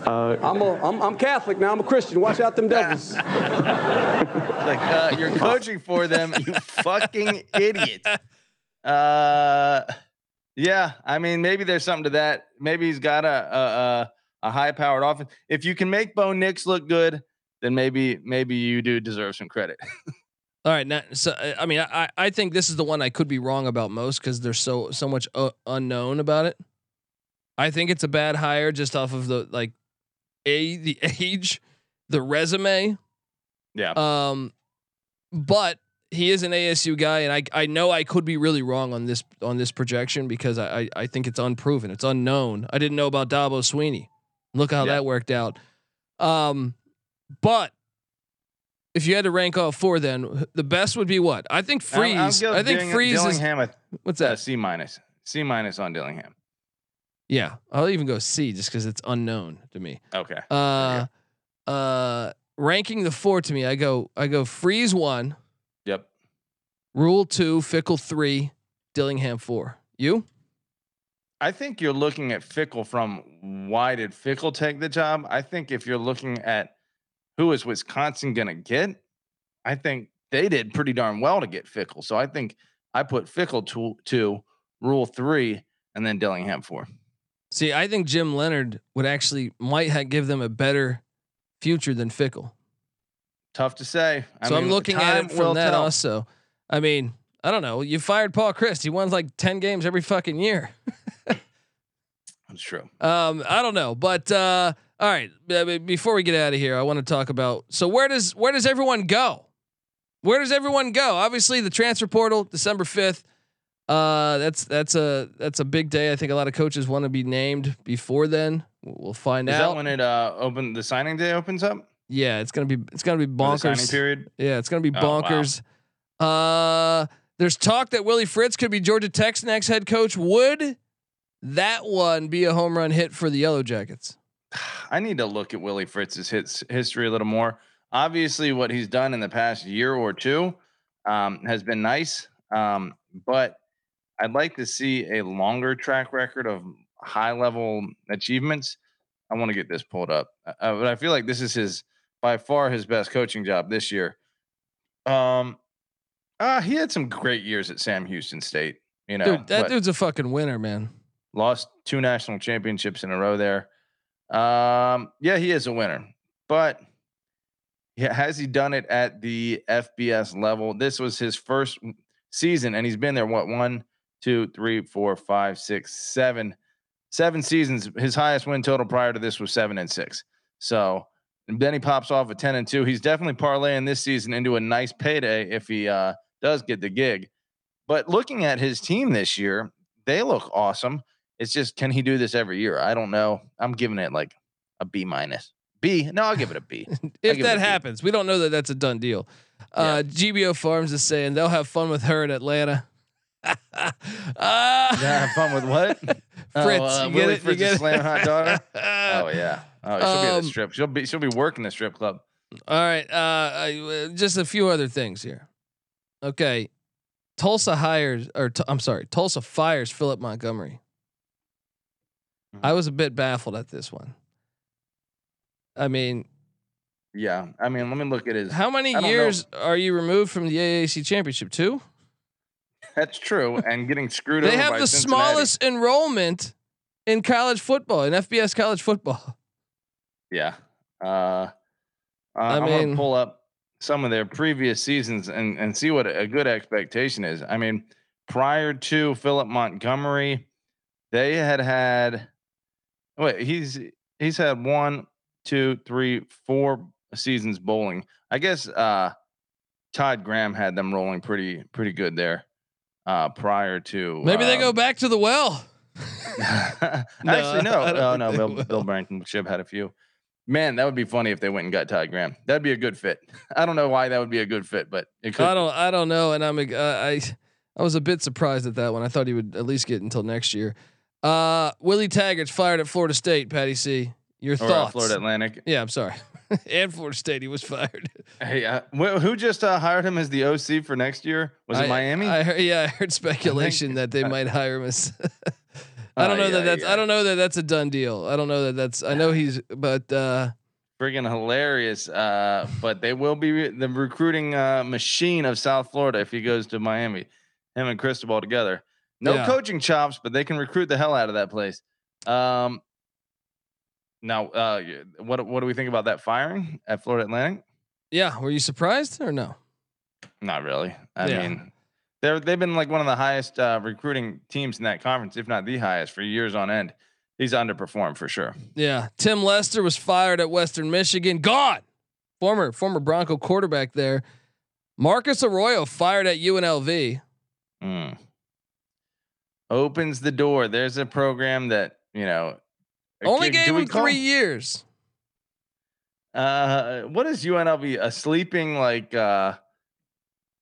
Uh, I'm a I'm, I'm Catholic now. I'm a Christian. Watch out, them devils. like uh, you're coaching for them, you fucking idiot. Uh, yeah, I mean maybe there's something to that. Maybe he's got a a, a, a high powered offense. If you can make Bo Nix look good, then maybe maybe you do deserve some credit. All right, now, so uh, I mean, I I think this is the one I could be wrong about most because there's so so much uh, unknown about it. I think it's a bad hire just off of the like, a the age, the resume. Yeah. Um, but he is an ASU guy, and I I know I could be really wrong on this on this projection because I I, I think it's unproven, it's unknown. I didn't know about Dabo Swinney. Look how Yeah. that worked out. Um, but if you had to rank all four, then the best would be what? I think Freeze. I think Dilling- Freeze is Dillingham a, what's a that? C minus. C minus on Dillingham. Yeah, I'll even go C just because it's unknown to me. Okay. Uh, uh, ranking the four to me, I go I go Freeze one, Yep. Rhule two, Fickell three, Dillingham four. You? I think you're looking at Fickell from why did Fickell take the job? I think if you're looking at who is Wisconsin going to get, I think they did pretty darn well to get Fickell. So I think I put Fickell to two, Rhule three, and then Dillingham four. See, I think Jim Leonhard would actually might ha- give them a better future than Fickell. Tough to say. I so I'm looking at it from that tell. also. I mean, I don't know. You fired Paul Chryst. He wins like 10 games every fucking year. That's true. Um, I don't know, but uh, all right. Before we get out of here, I want to talk about. So where does where does everyone go? Where does everyone go? Obviously, the transfer portal, December fifth. Uh, that's that's a that's a big day. I think a lot of coaches want to be named before then. We'll find out. Is out. that when it uh open the signing day opens up? yeah, it's gonna be it's gonna be bonkers. period. Yeah, it's gonna be Oh, wow. bonkers. Uh, there's talk that Willie Fritz could be Georgia Tech's next head coach. Would that one be a home run hit for the Yellow Jackets? I need to look at Willie Fritz's hits history a little more. Obviously, what he's done in the past year or two um, has been nice, um, but I'd like to see a longer track record of high level achievements. I want to get this pulled up, uh, but I feel like this is his by far his best coaching job this year. Um, uh, he had some great years at Sam Houston State. You know, Dude, that dude's a fucking winner, man. lost two national championships in a row there. Um, yeah, he is a winner, but yeah, has he done it at the FBS level? This was his first season, and he's been there what one, two, three, four, five, six, seven, seven seasons. His highest win total prior to this was seven and six. So and then he pops off at ten and two. He's definitely parlaying this season into a nice payday if he uh, does get the gig. But looking at his team this year, they look awesome. It's just, can he do this every year? I don't know. I'm giving it like a B minus. B. No, I'll give it a B. If that happens, we don't know that that's a done deal. Uh, GBO Farms is saying they'll have fun with her in Atlanta. uh, Yeah, have fun with what? Fritz, oh, uh, you get Willie it? You Fritz's get it? slam hot daughter. Oh yeah. Oh, she'll be at Um, the strip. She'll be she'll be working the strip club. All right. Uh, I, just a few other things here. Okay. Tulsa hires, or i I'm sorry, Tulsa fires Phillip Montgomery. I was a bit baffled at this one. I mean, Yeah. I mean, let me look at his. how many don't know. years are you removed from the AAC championship? Two? That's true. And getting screwed They over have by the Cincinnati. smallest enrollment in college football, in FBS college football. Yeah. Uh, uh I am mean- gonna pull up some of their previous seasons and and see what a good expectation is. I mean, prior to Phillip Montgomery, they had had. Wait, he's he's had one, two, three, four seasons bowling. I guess uh, Todd Graham had them rolling pretty pretty good there. Uh, prior to Maybe they go um, back to the well. Actually, no, oh no, Bill, will. Bill Shib had a few. Man, that would be funny if they went and got Todd Graham. That'd be a good fit. I don't know why that would be a good fit, but it could. I don't I don't know, and I'm uh, I I was a bit surprised at that one. I thought he would at least get until next year. Uh, Willie Taggart's fired at Florida State. Patty C, your Or, uh, thoughts? Florida Atlantic. Yeah, I'm sorry. and Florida State, he was fired. Hey, uh, wh- who just uh, hired him as the OC for next year? Was it I- Miami? I heard, yeah, I heard speculation that they might hire him as. I don't Uh, know that that's. yeah. I don't know that that's a done deal. I don't know that that's. I know he's, but uh, Friggin' hilarious. Uh, but they will be the recruiting uh, machine of South Florida if he goes to Miami. Him and Cristobal together. No Yeah. coaching chops, but they can recruit the hell out of that place. Um, now, uh, what what do we think about that firing at Florida Atlantic? yeah, were you surprised or no? Not really. I Yeah. mean, they're they've been like one of the highest uh, recruiting teams in that conference, if not the highest, for years on end. He's underperformed for sure. Yeah, Tim Lester was fired at Western Michigan. Gone. Former former Bronco quarterback there. Marcus Arroyo fired at UNLV. Mm. Opens the door. There's a program that you know. Only gave him three years. Uh, what is UNLV? A sleeping like uh,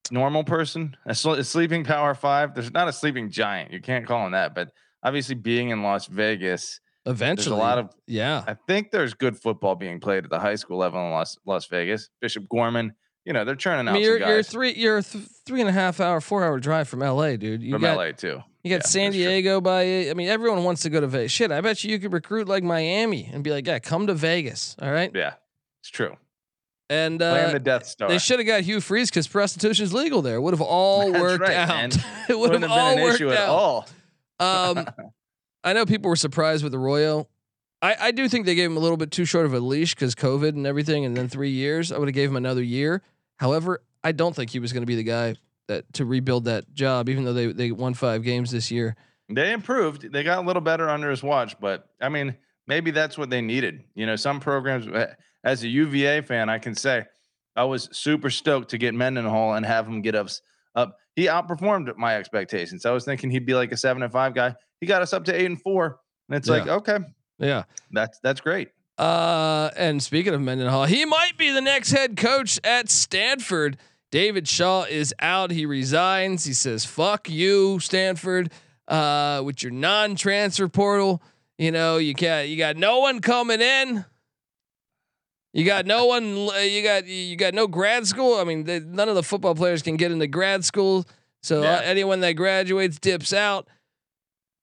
normal person? A, sl- a sleeping Power Five? There's not a sleeping giant. You can't call him that. But obviously, being in Las Vegas, Eventually, a lot of yeah. I think there's good football being played at the high school level in Las Las Vegas. Bishop Gorman, you know, they're churning I out mean, you're you're three you're th- three and a half hour, four hour drive from LA, dude. You from got LA too. You got Yeah, San. Diego by. I mean, everyone wants to go to Vegas. Shit, I bet you you could recruit like Miami and be like, yeah, come to Vegas. All right, Yeah, it's true. and uh, the Death Star. they should have got Hugh Freeze because prostitution's legal there. Would have all That's worked right, out. it would have Wouldn't all have been an worked issue out. at all. Um, I know people were surprised with Arroyo. I, I do think they gave him a little bit too short of a leash because COVID and everything, and then three years. I would have gave him another year. However, I don't think he was going to be the guy that to rebuild that job, even though they they won five games this year. They improved. They got a little better under his watch, but I mean, maybe that's what they needed. You know, some programs. uh, As a UVA fan, I can say I was super stoked to get Mendenhall and have him get us up. He outperformed my expectations. I was thinking he'd be like a seven and five guy. He got us up to eight and four, and it's like, okay, Yeah. that's that's great. Uh, and speaking of Mendenhall, he might be the next head coach at Stanford. David Shaw is out. He resigns. He says, "Fuck you, Stanford, uh, with your non-transfer portal. You know, you got you got no one coming in. You got no one. You got you got no grad school. I mean, they, none of the football players can get into grad school. So Yeah. uh, anyone that graduates dips out.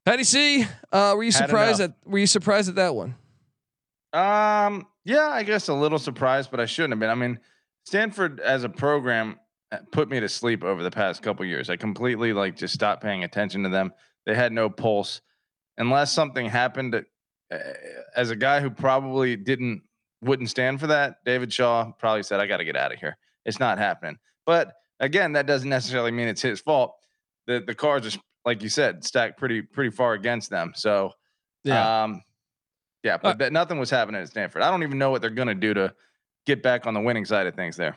How do you see? Uh, were you surprised at? Were you surprised at that one? Um, yeah, I guess a little surprised, but I shouldn't have been. I mean, Stanford as a program put me to sleep over the past couple years. I completely like just stopped paying attention to them. They had no pulse unless something happened. Uh, as a guy who probably didn't wouldn't stand for that, David Shaw probably said, "I got to get out of here. It's not happening." But again, that doesn't necessarily mean it's his fault. The the cards are like you said stacked pretty pretty far against them. So um, yeah, but that, nothing was happening at Stanford. I don't even know what they're gonna do to get back on the winning side of things there.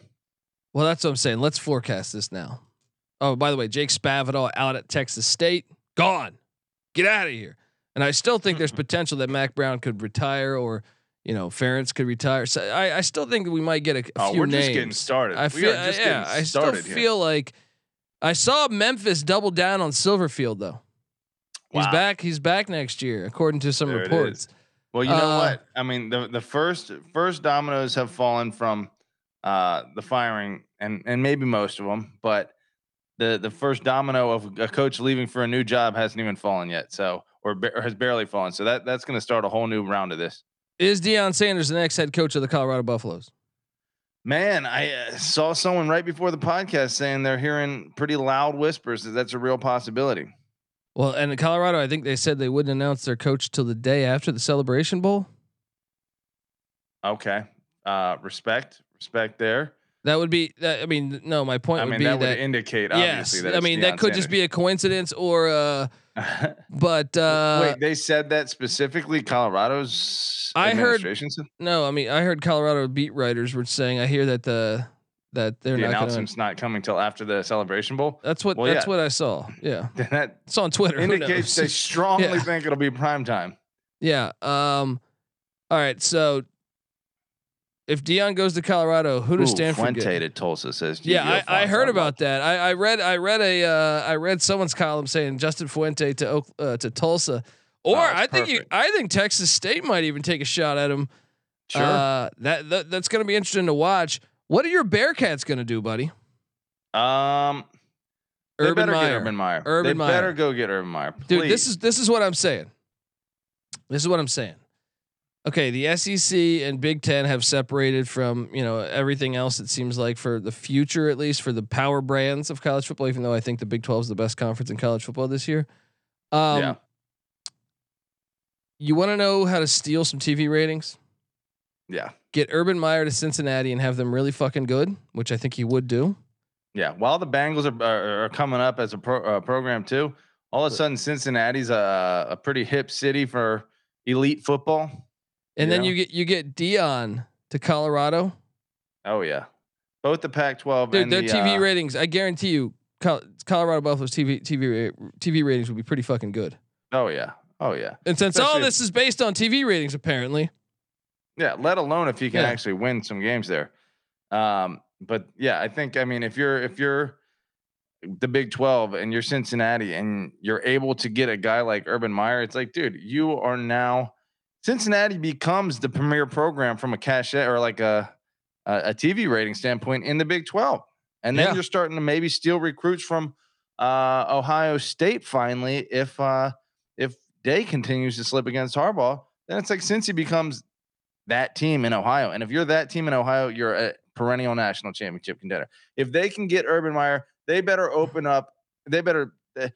Well, that's what I'm saying. Let's forecast this now. Oh, by the way, Jake Spavital out at Texas State, gone. Get out of here. And I still think there's potential that Mack Brown could retire, or you know, Ferentz could retire. So I, I still think that we might get a, a Oh, few we're names. just getting started. I We feel, are just yeah, getting I still here. feel like I saw Memphis double down on Silverfield though. He's back. He's back next year, according to some There reports. Well, you know Uh, what? I mean, the the first first dominoes have fallen from uh, the firing, and and maybe most of them, but the the first domino of a coach leaving for a new job hasn't even fallen yet. So, or, or has barely fallen. So that that's going to start a whole new round of this. Is Deion Sanders the next head coach of the Colorado Buffaloes? Man, I uh, saw someone right before the podcast saying they're hearing pretty loud whispers that that's a real possibility. Well, and in Colorado, I think they said they wouldn't announce their coach till the day after the Celebration Bowl. Okay. Uh, respect, respect there. That would be. That, I mean, no. My point I would mean, be that that. would indicate yes, obviously that I mean Deion that could just be a coincidence, or. uh But uh Wait, they said that specifically. Colorado's I heard- said no, I mean I heard Colorado beat writers were saying. I hear that the that they're the not announcement's not coming till after the Celebration Bowl. That's what. Well, that's yeah. what I saw. Yeah, that it's on Twitter. Indicates they strongly Yeah. think it'll be prime time. Yeah. Um. All right. So if Deion goes to Colorado, who does Ooh, Stanford Fuente get? to Tulsa says. Yeah, I, I heard about that. I, I read I read a uh, I read someone's column saying Justin Fuente to uh, to Tulsa, or Oh, I think you. I think Texas State might even take a shot at him. Sure. Uh, that, that that's going to be interesting to watch. What are your Bearcats going to do, buddy? um, they Urban Meyer. Urban Meyer. Urban they Meyer. better go get Urban Meyer. Dude, this is this is what I'm saying. This is what I'm saying. Okay, the SEC and Big Ten have separated from you know everything else. It seems like for the future, at least for the power brands of college football. Even though I think the Big Twelve is the best conference in college football this year. Um, Yeah. You want to know how to steal some TV ratings? yeah. Get Urban Meyer to Cincinnati and have them really fucking good, which I think he would do. Yeah, while the Bengals are are, are coming up as a pro, uh, program too, all of a sudden Cincinnati's a, a pretty hip city for elite football. And then you get you get Deion to Colorado. Oh yeah, both the Pac-12 Dude, and their the, TV uh, ratings, I guarantee you, Colorado Buffalo's TV TV TV ratings would be pretty fucking good. Oh yeah, oh yeah, And since all this is based on TV ratings, apparently, yeah. Let alone if you can Yeah. actually win some games there. Um, but yeah, I think I mean if you're if you're the Big 12 and you're Cincinnati and you're able to get a guy like Urban Meyer, it's like, dude, you are now Cincinnati becomes the premier program from a cachet or like a a, a TV rating standpoint in the Big 12. And then Yeah. you're starting to maybe steal recruits from uh, Ohio State finally if uh, if Day continues to slip against Harbaugh, then it's like Cincy becomes that team in Ohio. And if you're that team in Ohio, you're a perennial national championship contender. If they can get Urban Meyer, they better open up. They better uh,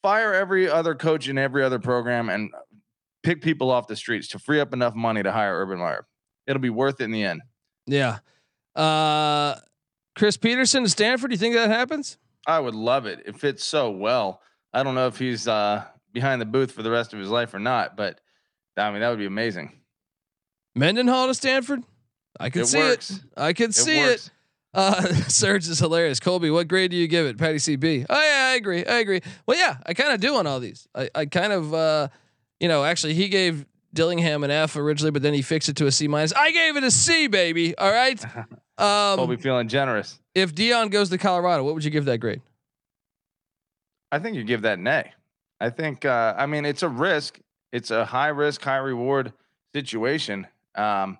fire every other coach in every other program and pick people off the streets to free up enough money to hire Urban Meyer. It'll be worth it in the end. yeah. Uh, Chris Petersen to Stanford. Do you think that happens? I would love it. It fits so well. I don't know if he's uh, behind the booth for the rest of his life or not, but I mean that would be amazing. Mendenhall to Stanford. I can It see works. it. I can It see works. it. Uh, Serge is hilarious. Colby, what grade do you give it? Patty CB. Oh yeah, I agree. I agree. Well, yeah, I kind of do on all these. I, I kind of, uh, you know, actually he gave Dillingham an F originally, but then he fixed it to a C minus. I gave it a C, baby. All right. Um, feeling generous. if Deion goes to Colorado, what would you give that grade? I think you give that an A. I think uh, I mean it's a risk. It's a high risk, high reward situation. Um,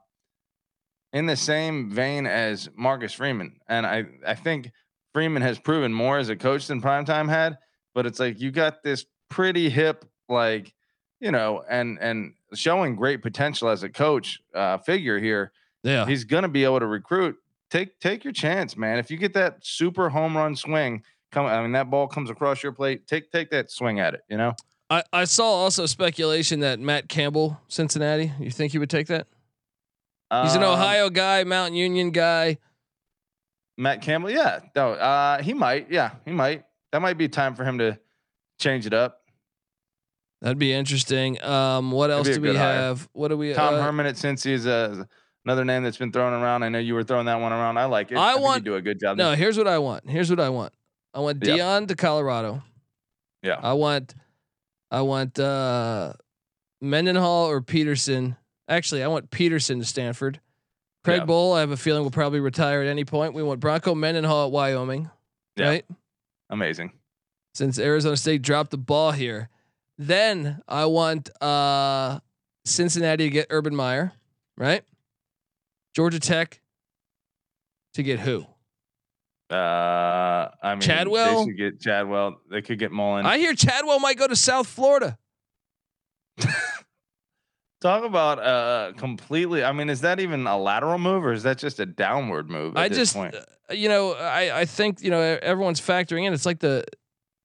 in the same vein as Marcus Freeman, and I I think Freeman has proven more as a coach than Primetime had. But it's like you got this pretty hip, like you know, and and showing great potential as a coach uh, figure here. Yeah. He's gonna be able to recruit. Take take your chance, man. If you get that super home run swing, come. I mean, that ball comes across your plate. Take take that swing at it. You know. I, I saw also speculation that Matt Campbell, Cincinnati. You think he would take that? He's an Um, Ohio guy, Mount Union guy. Matt Campbell. Yeah. No. Uh, he might. Yeah, he might. That might be time for him to change it up. That'd be interesting. Um, what else do we hire. have? What do we? Tom uh, Herman at Cincy is a, another name that's been thrown around. I know you were throwing that one around. I like it. I think want- to do a good job. No, there. here's what I want. Here's what I want. I want Yep. Deion to Colorado. Yeah. I want, I want uh, Mendenhall or Petersen. Actually, I want Petersen to Stanford. Craig Yeah. Bohl, I have a feeling will probably retire at any point. We want Bronco Mendenhall at Wyoming, Yeah. right? Amazing. Since Arizona State dropped the ball here, then I want uh, Cincinnati to get Urban Meyer, right? Georgia Tech to get who? Uh, I mean, Chadwell? They should get Chadwell. They could get Mullen. I hear Chadwell might go to South Florida. Talk about uh completely. I mean, is that even a lateral move or is that just a downward move? At I this just, uh, you know, I I think you know everyone's factoring in. It's like the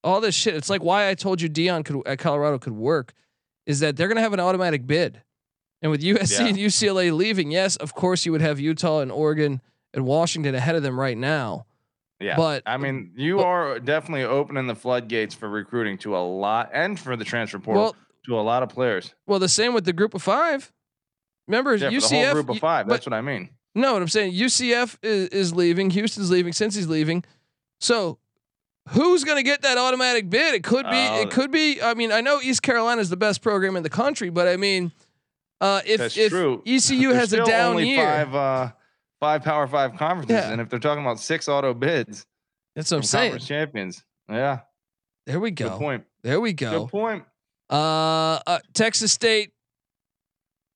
all this shit. It's like why I told you Deion could at Colorado could work, is that they're gonna have an automatic bid, and with USC Yeah. and UCLA leaving, yes, of course you would have Utah and Oregon and Washington ahead of them right now. yeah. but- I mean, you but- are definitely opening the floodgates for recruiting to a lot and for the transfer portal Well, to a lot of players. well, the same with the group of five. Remember Yeah, UCF? the whole group of five. but- That's what I mean. No, what I'm saying, UCF is, is leaving, Houston's leaving, Cincy's leaving. So who's going to get that automatic bid? It could be, Uh, it could be. I mean, I know East Carolina is the best program in the country, but I mean, uh, if if true. ECU There's has a down year, Five, uh, five Power Five conferences, Yeah. and if they're talking about six auto bids, That's what I'm saying. champions. Yeah, There we good go. point. There we go. Good point. Uh, uh, Texas State,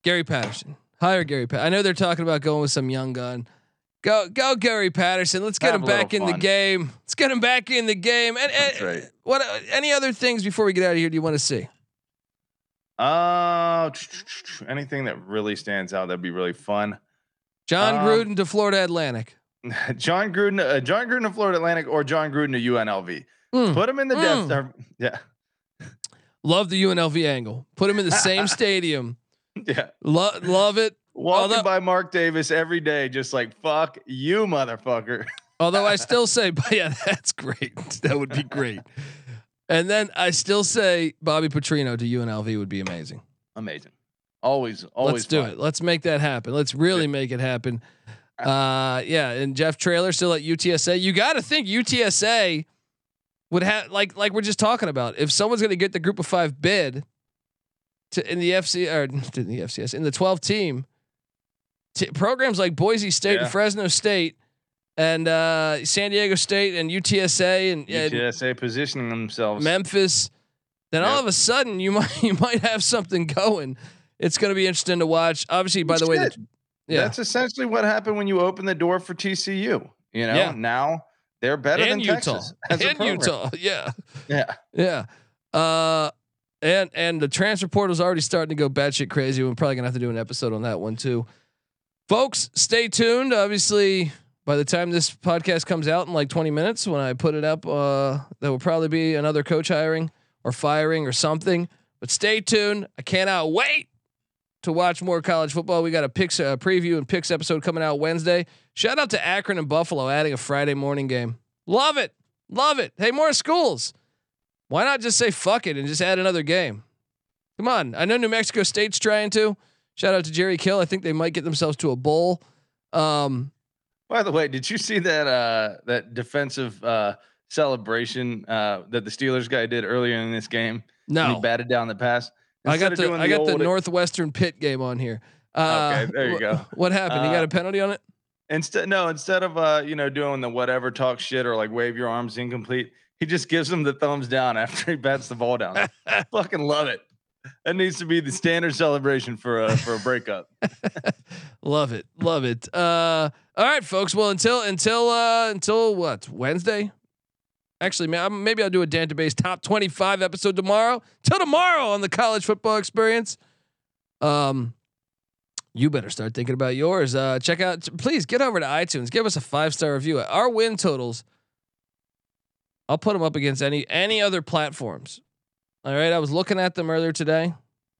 Gary Patterson. Hire Gary. Pa- I know they're talking about going with some young gun. Go, go, Gary Patterson. Let's get Have him back in the game. Let's get him back in the game. And, That's and right. what? Any other things before we get out of here? Do you want to see? Uh, anything that really stands out that'd be really fun. Jon Um, Gruden to Florida Atlantic. Jon Gruden, uh, Jon Gruden to Florida Atlantic, or Jon Gruden to UNLV. Mm. Put him in the Mm. depth. Or, yeah, Love the UNLV angle. Put him in the same stadium. yeah. Lo- love it. Walking Although- by Mark Davis every day, just like fuck you, motherfucker. Although I still say, but yeah, that's great. That would be great. And then I still say Bobby Petrino to UNLV would be amazing. Amazing. Always, always. Let's do it. Let's make that happen. Let's really make it happen. Uh, yeah, and Jeff Traylor still at UTSA. You got to think UTSA would have like like we're just talking about. If someone's going to get the Group of Five bid to in the FC or in the FCS in the twelve team, t- programs like Boise State Yeah. and Fresno State and uh, San Diego State and UTSA and, and UTSA positioning themselves. Memphis, then all of a sudden you might you might have something going. It's going to be interesting to watch. Obviously, by the way, Shit. yeah, That's essentially what happened when you open the door for TCU. You know, Yeah. now they're better and than Utah, Texas as and. Utah, yeah, Yeah, yeah. Uh, and and the transfer portal is already starting to go batshit crazy. We're probably gonna have to do an episode on that one too, folks. Stay tuned. Obviously, by the time this podcast comes out in like 20 minutes, when I put it up, uh, there will probably be another coach hiring or firing or something. But stay tuned. I cannot wait to watch more college football. We got a picks uh, preview and picks episode coming out Wednesday. Shout out to Akron and Buffalo adding a Friday morning game. Love it. Love it. Hey, more schools. Why not just say fuck it and just add another game? Come on. I know New Mexico State's trying to. Shout out to Jerry Kill. I think they might get themselves to a bowl. Um, By the way, did you see that uh that defensive uh celebration uh that the Steelers guy did earlier in this game? No, he batted down the pass. I got Instead the I got the old- Northwestern Pitt game on here. Uh, Okay, there you go. What happened? he got Uh, a penalty on it. Instead, no, instead of uh, you know, doing the whatever talk shit or like wave your arms incomplete, he just gives him the thumbs down after he bats the ball down. I fucking love it. That needs to be the standard celebration for a for a breakup. Love it. Love it. Uh, all right, folks. Well, until until uh, until what Wednesday? Actually, ma- maybe I'll do a database top twenty-five episode tomorrow. Till tomorrow on the college football experience. Um, you better start thinking about yours. Uh, check out. Please get over to iTunes. Give us a five-star review. Our win totals. I'll put them up against any any other platforms. All right, I was looking at them earlier today.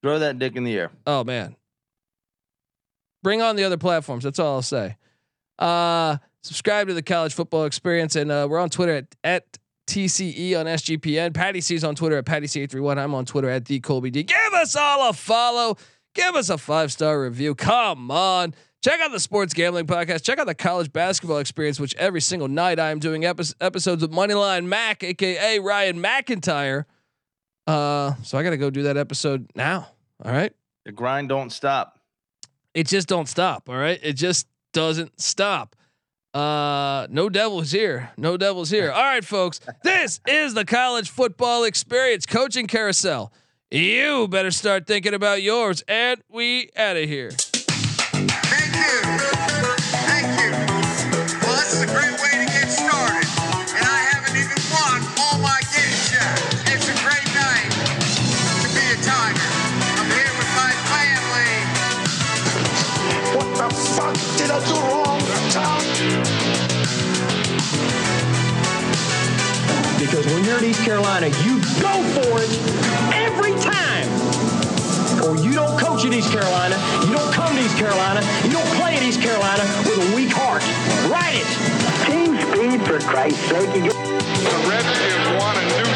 Throw that dick in the air. Oh man. Bring on the other platforms. That's all I'll say. Uh, subscribe to the college football experience. And uh, we're on Twitter at, at TCE on SGPN. Patty C's on Twitter at Patty C831. I'm on Twitter at D Colby D. Give us all a follow. Give us a five star review. Come on. Check out the Sports Gambling Podcast. Check out the College Basketball Experience, which every single night I am doing epi- episodes with Moneyline Mac, aka Ryan McIntyre. Uh, so I got to go do that episode now. All right The grind don't stop. it just don't stop. All right. It just doesn't stop. Uh, no devils here. No devils here. All right, folks. This is the college football experience coaching carousel. You better start thinking about yours. And we out of here. Because when East Carolina, you go for it every time. Or you don't coach at East Carolina, you don't come to East Carolina, you don't play at East Carolina with a weak heart. Write it. Team speed, for Christ's sake. You get- The Reds have won a new